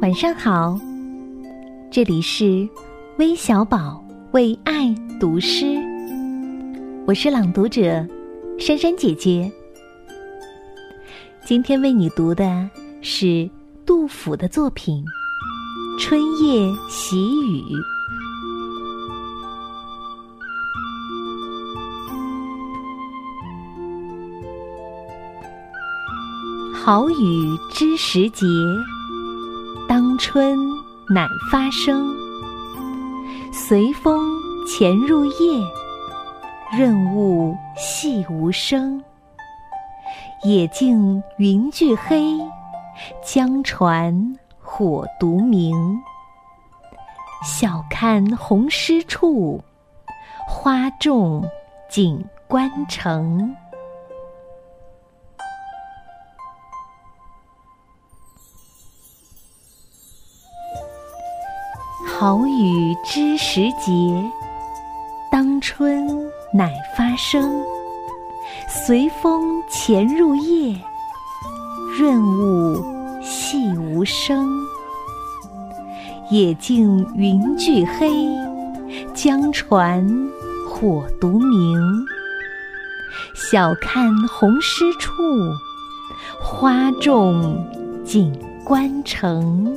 晚上好，这里是微小宝为爱读诗，我是朗读者珊珊姐姐。今天为你读的是杜甫的作品《春夜喜雨》。好雨知时节。春乃发生，随风潜入夜，润物细无声。野径云俱黑，江船火独明。晓看红湿处，花重锦官城。好雨知时节，当春乃发生。随风潜入夜，润物细无声。野径云俱黑，江船火独明。晓看红湿处，花重锦官城。